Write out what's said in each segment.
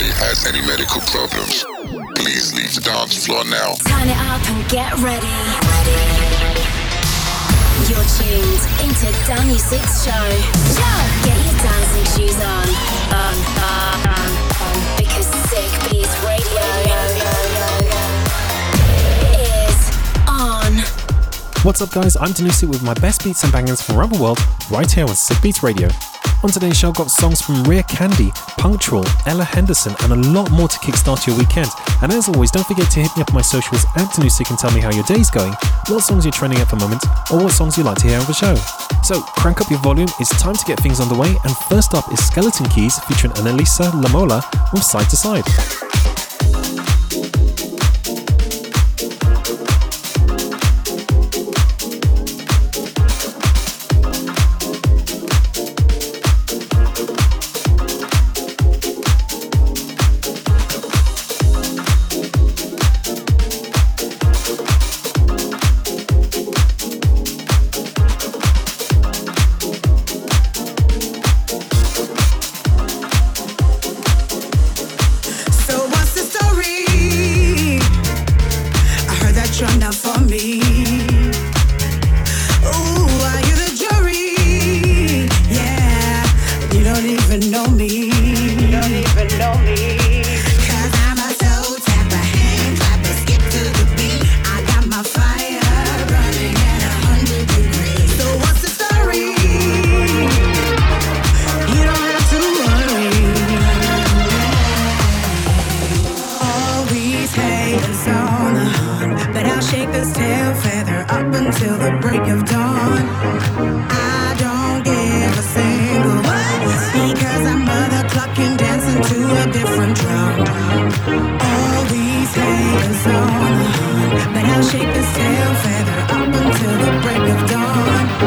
anybody has any medical problems, please leave the dance floor now. Turn it up and get ready. ready. You're tuned into Dan Music's show. Get your dancing shoes on. On, on, on, on. Because Sick Beats Radio is on. What's up, guys? I'm Danusi with my best beats and bangers from around the world, right here on Sick Beats Radio. On today's show, got songs from Rare Candy, Punctual, Ella Henderson, and a lot more to kickstart your weekend. And as always, don't forget to hit me up on my socials at Danusic and tell me how your day's going, what songs you're trending at the moment, or what songs you'd like to hear on the show. So, crank up your volume, it's time to get things underway, and first up is Skeleton Keys featuring Annalisa Lamola from Side to Side. take this tail feather up until the break of dawn. I don't give a single one because I'm mother clucking, dancing to a different drum. All these haters on the hunt, but I'll shake this tail feather up until the break of dawn.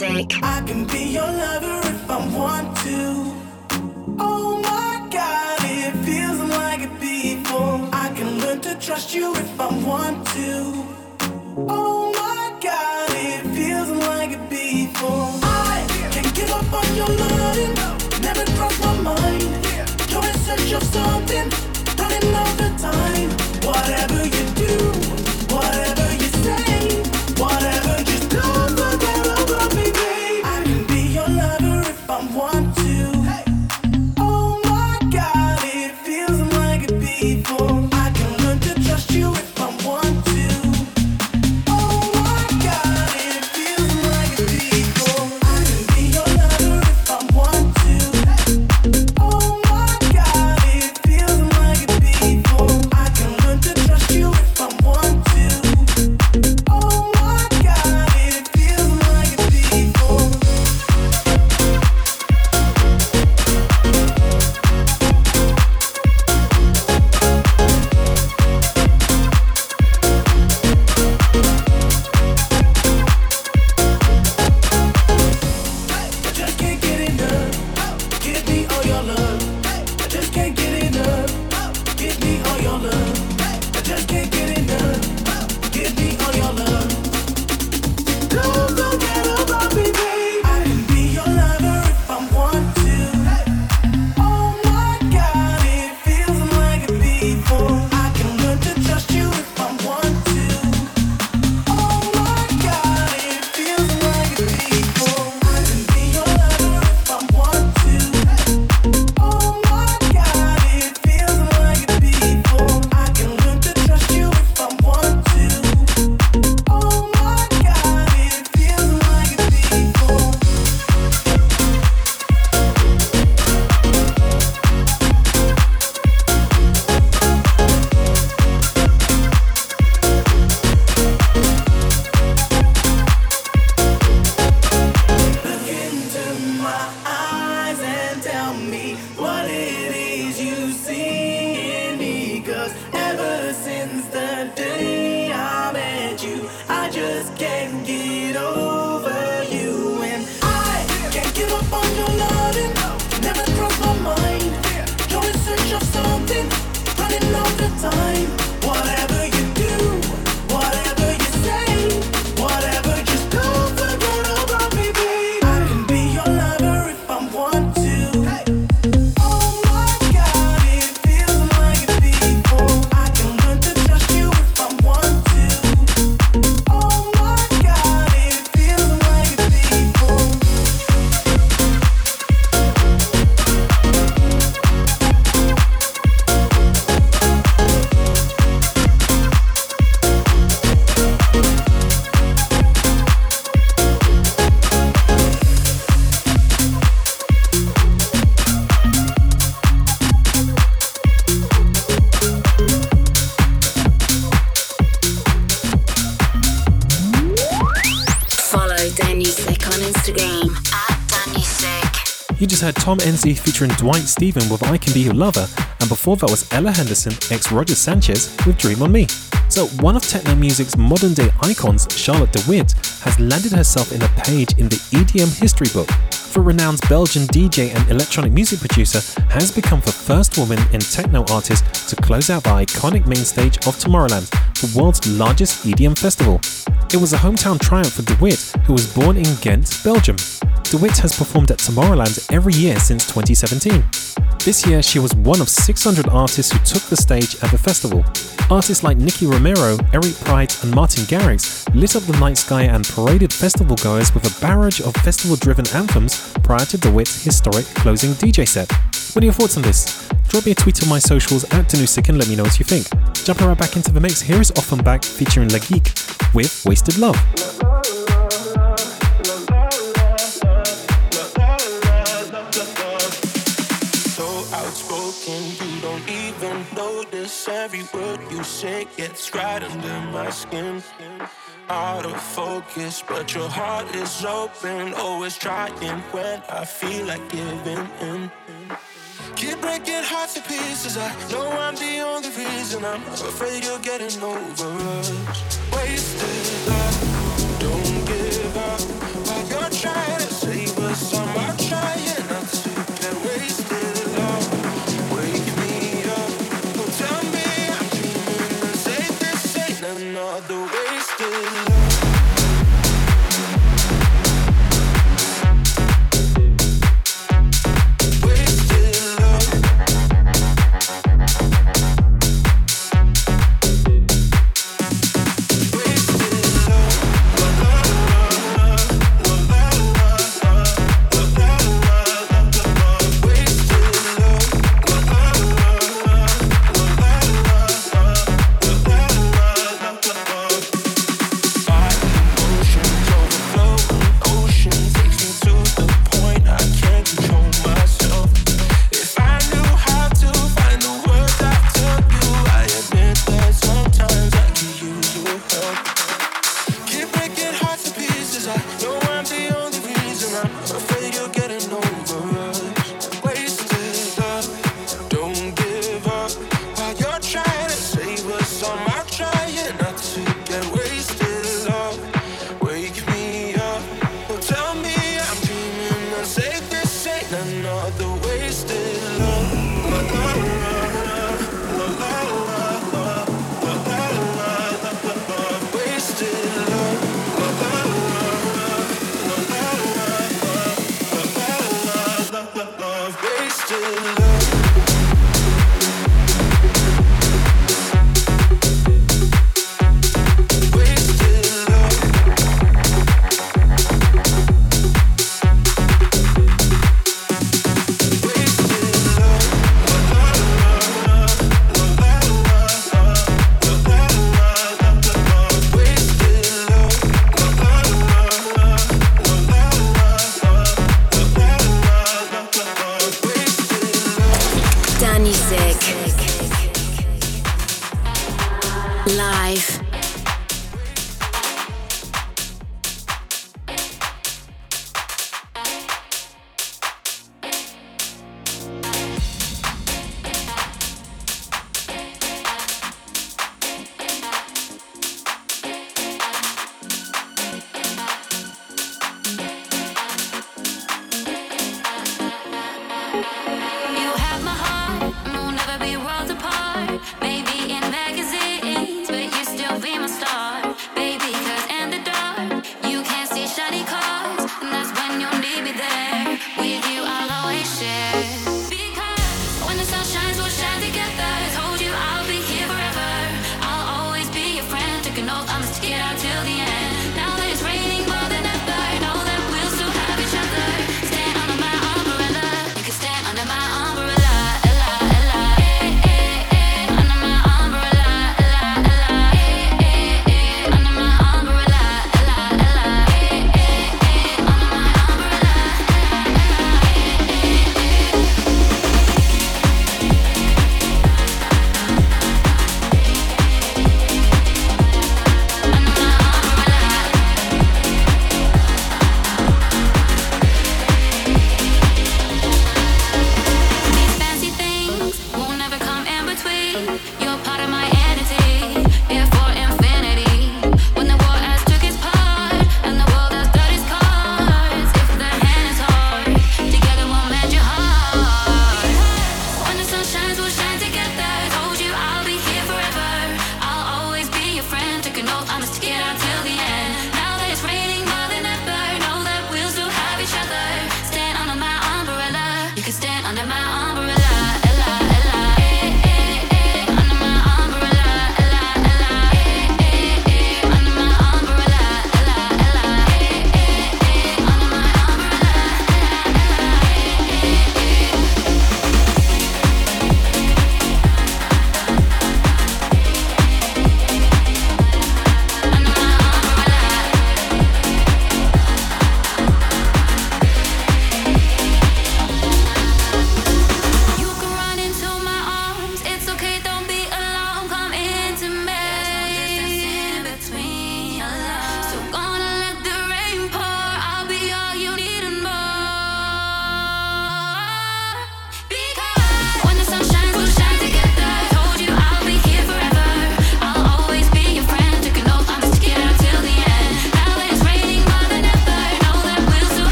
Danny just heard Tom Enzi featuring Dwight Stephen with I Can Be Your Lover, and before that was Ella Henderson ex Roger Sanchez with Dream on Me. So, one of techno music's modern day icons, Charlotte de Witte, has landed herself in a page in the EDM history book. The renowned Belgian DJ and electronic music producer has become the first woman in techno artist to close out the iconic main stage of Tomorrowland, the world's largest EDM festival. It was a hometown triumph for De Witte, who was born in Ghent, Belgium. De Witte has performed at Tomorrowland every year since 2017. This year, she was one of 600 artists who took the stage at the festival. Artists like Nicky Romero, Eric Prydz, and Martin Garrix lit up the night sky and paraded festival goers with a barrage of festival driven anthems prior to De Witte's historic closing DJ set. What are your thoughts on this? Drop me a tweet on my socials at Danusik and let me know what you think. Jumping right back into the mix, here is Ofenbach featuring Lagique with Wasted Love. You say gets right under my skin. Out of focus, but your heart is open. Always trying when I feel like giving in. Keep breaking hearts to pieces. I know I'm the only reason. I'm afraid you're getting over us. Live.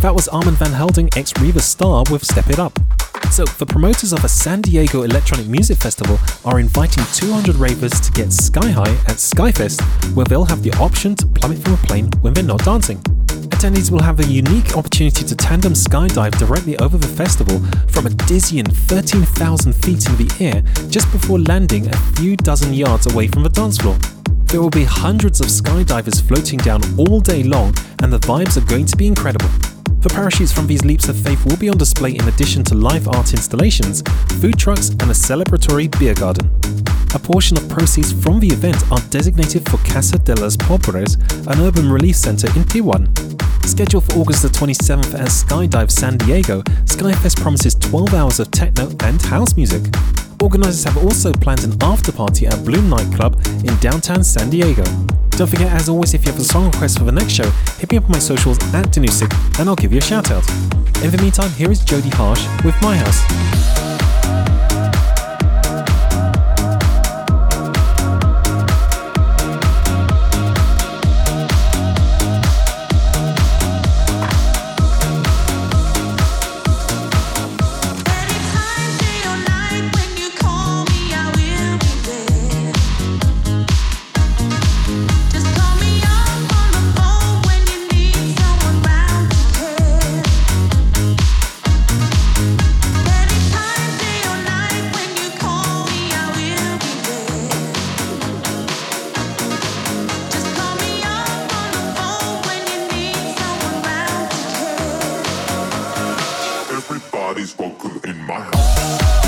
That was Armand Van Helden ex Riva Star with Step It Up. So, the promoters of a San Diego Electronic Music Festival are inviting 200 ravers to get sky high at Skyfest, where they'll have the option to plummet from a plane when they're not dancing. Attendees will have a unique opportunity to tandem skydive directly over the festival from a dizzying 13,000 feet in the air just before landing a few dozen yards away from the dance floor. There will be hundreds of skydivers floating down all day long, and the vibes are going to be incredible. The parachutes from these leaps of faith will be on display in addition to live art installations, food trucks, and a celebratory beer garden. A portion of proceeds from the event are designated for Casa de los Pobres, an urban relief center in Tijuana. Scheduled for August the 27th at Skydive San Diego, Skyfest promises 12 hours of techno and house music. Organisers have also planned an after party at Bloom Nightclub in downtown San Diego. Don't forget, as always, if you have a song request for the next show, hit me up on my socials at Danusik and I'll give you a shout out. In the meantime, here is Jodie Harsh with My House. nobody's welcome in my house.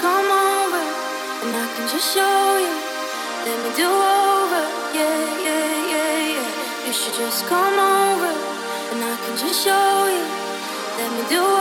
come over and I can just show you. Let me do over, yeah, yeah, yeah, yeah. You should just come over and I can just show you. Let me do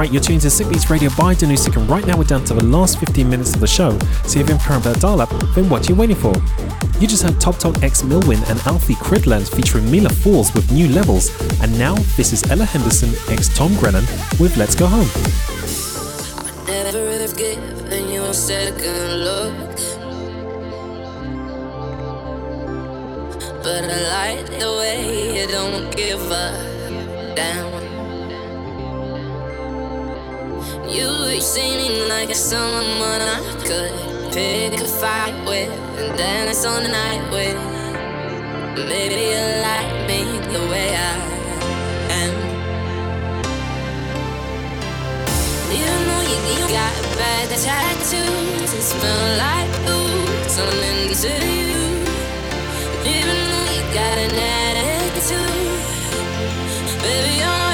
right, you're tuned to Sick Beats Radio by Danusik, and right now we're down to the last 15 minutes of the show. So if you're in that dial up, then what are you waiting for? You just heard Top Talk X Milwin and Alfie Cridland featuring Mila Falls with New Levels, and now this is Ella Henderson x Tom Grennan with Let's Go Home. I never have given you a second look. But I like the way you don't give a like a someone I could pick a fight with and dance on the night with. Maybe you like me the way I am. You know you, you got bad tattoos and smell like boots. I'm you. Even though you got an attitude, baby, I'm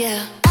yeah.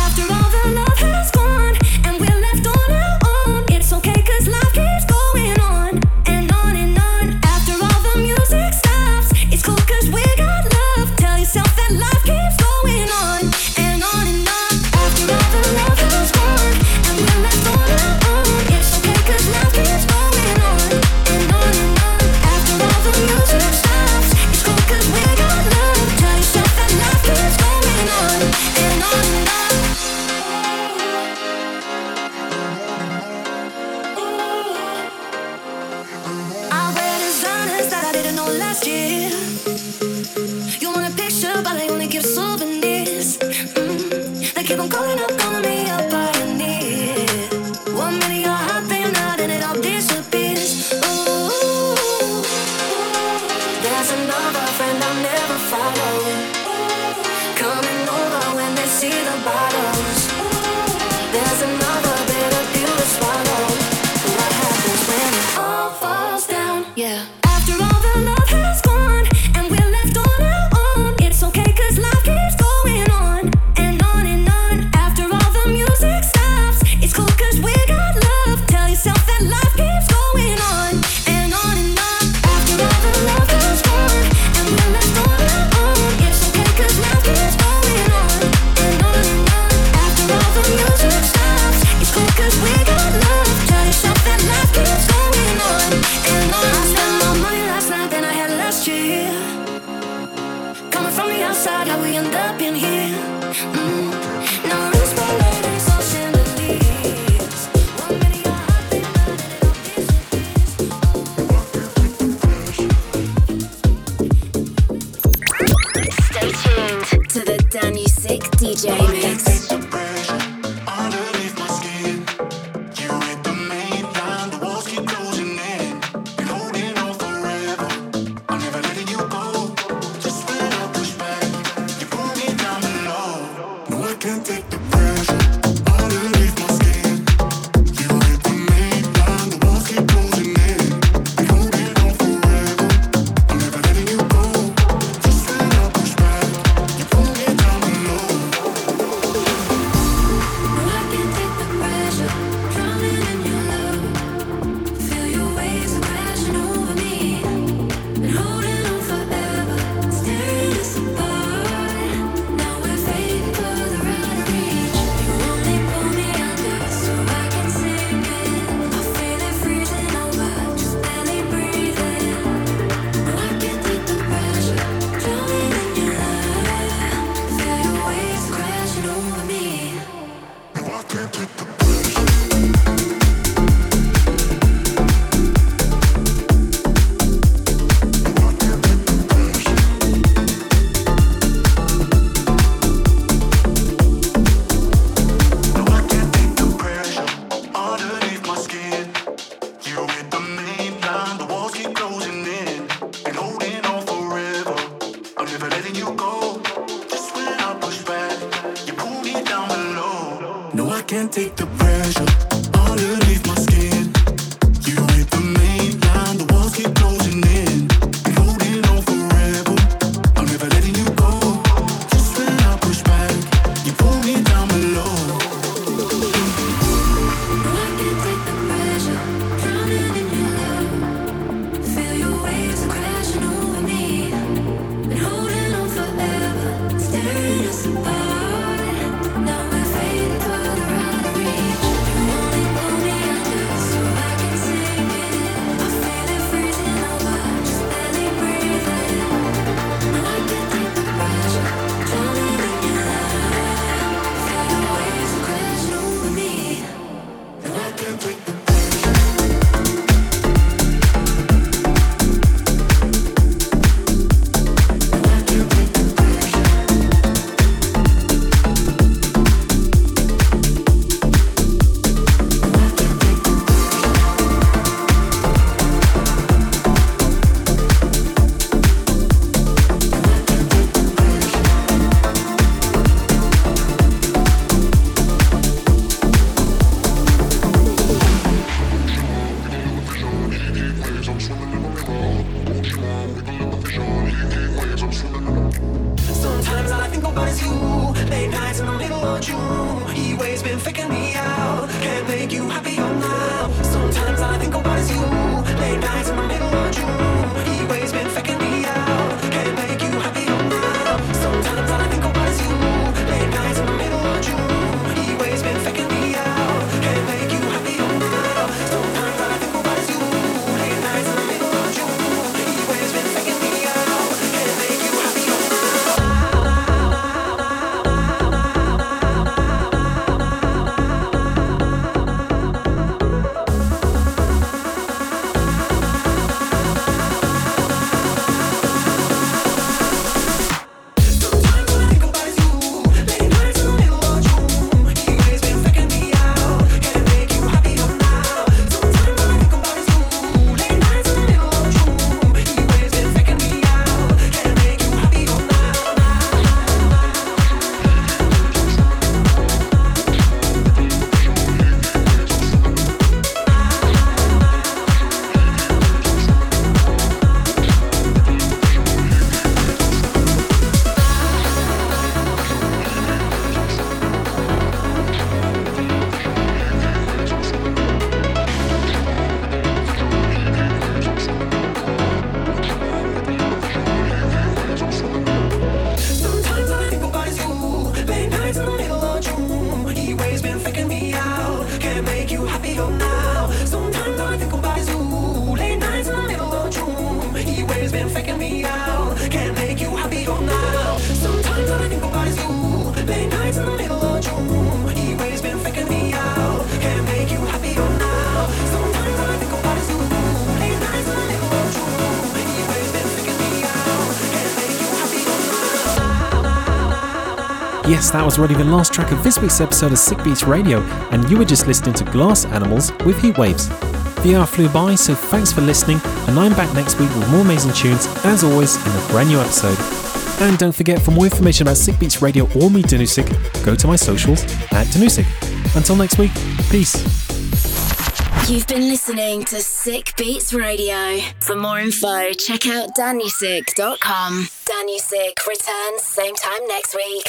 That was already the last track of this week's episode of Sick Beats Radio, and you were just listening to Glass Animals with Heat Waves. The hour flew by, so thanks for listening, and I'm back next week with more amazing tunes, as always, in a brand new episode. And don't forget, for more information about Sick Beats Radio or me, Danusik, go to my socials at Danusik. Until next week, peace. You've been listening to Sick Beats Radio. For more info, check out danusik.com. Danusik returns same time next week.